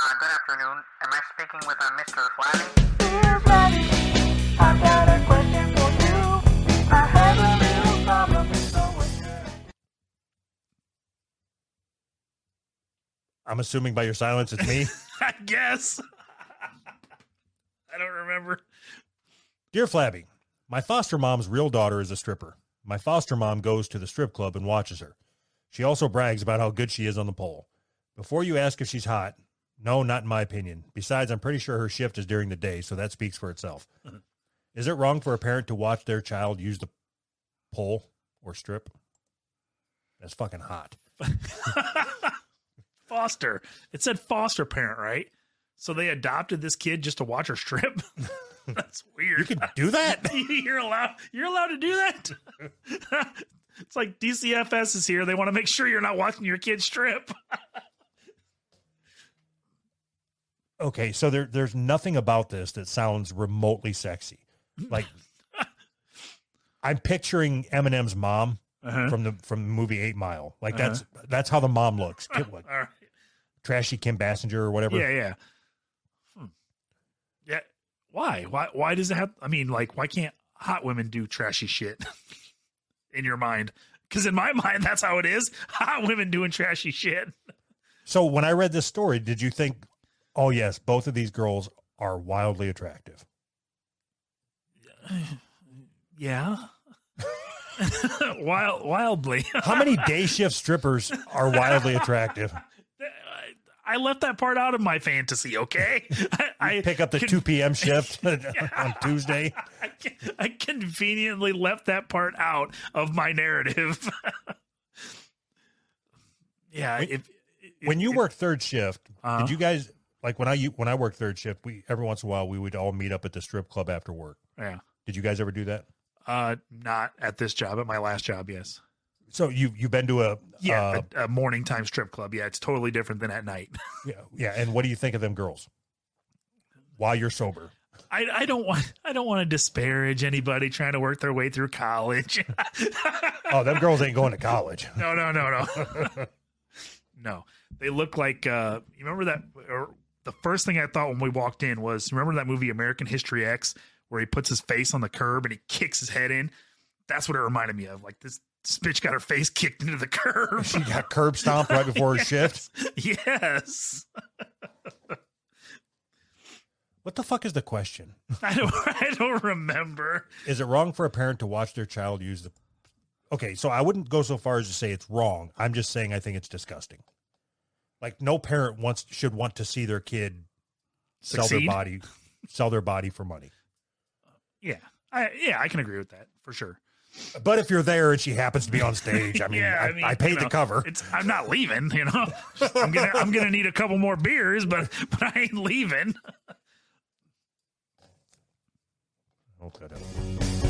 Uh, good afternoon. Am I speaking with uh, Mr. Flatty? Dear Flatty, I've got a question for you. I have a little problem with the way I'm assuming by your silence it's me. I guess. I don't remember. Dear Flabby, my foster mom's real daughter is a stripper. My foster mom goes to the strip club and watches her. She also brags about how good she is on the pole. Before you ask if she's hot, no, not in my opinion. Besides, I'm pretty sure her shift is during the day, so that speaks for itself. Mm-hmm. is it wrong for a parent to watch their child use the pole or strip? That's fucking hot. Foster. It said foster parent, right? So they adopted this kid just to watch her strip. That's weird. You can do that? you're allowed. You're allowed to do that. it's like DCFS is here. They want to make sure you're not watching your kid strip. Okay, so there there's nothing about this that sounds remotely sexy. Like I'm picturing Eminem's mom Uh-huh. from the from the movie Eight Mile. Like Uh-huh. that's that's how the mom looks. Kim- like, right. trashy Kim Basinger or whatever. Yeah, yeah. Hmm. Yeah. Why? Why? Why does it have? I mean, like, why can't hot women do trashy shit? in your mind, because in my mind, that's how it is. Hot women doing trashy shit. So when I read this story, did you think, oh yes, both of these girls are wildly attractive? Yeah. Wild, wildly. How many day shift strippers are wildly attractive? I left that part out of my fantasy. Okay, I, I Pick up the two p.m. shift on Tuesday. I, I conveniently left that part out of my narrative. yeah, if When you work third shift, Uh-huh. did you guys like when I when I worked third shift? We every once in a while we would all meet up at the strip club after work. yeah, Did you guys ever do that? uh, not at this job, at my last job, yes. So you you've been to a Yeah, uh, a, a morning time strip club. Yeah, it's totally different than at night. yeah yeah. And what do you think of them girls? While you're sober, I, I don't want I don't want to disparage anybody trying to work their way through college. oh, them girls ain't going to college. no, no, no, no. no. They look like uh you remember that or the first thing I thought when we walked in was remember that movie American History X where he puts his face on the curb and he kicks his head in? That's what it reminded me of. Like this, this bitch got her face kicked into the curb. She got curb stomped right before her shift. yes. What the fuck is the question? I don't I don't remember. Is it wrong for a parent to watch their child use the? Okay, so I wouldn't go so far as to say it's wrong. I'm just saying I think it's disgusting. Like no parent wants should want to see their kid sell Succeed? their body, sell their body for money. Yeah. I yeah, I can agree with that for sure. But if you're there and she happens to be on stage, I mean, Yeah, I, I mean, I paid you the cover. I'm not leaving, you know. I'm gonna I'm gonna need a couple more beers, but but I ain't leaving. Helps.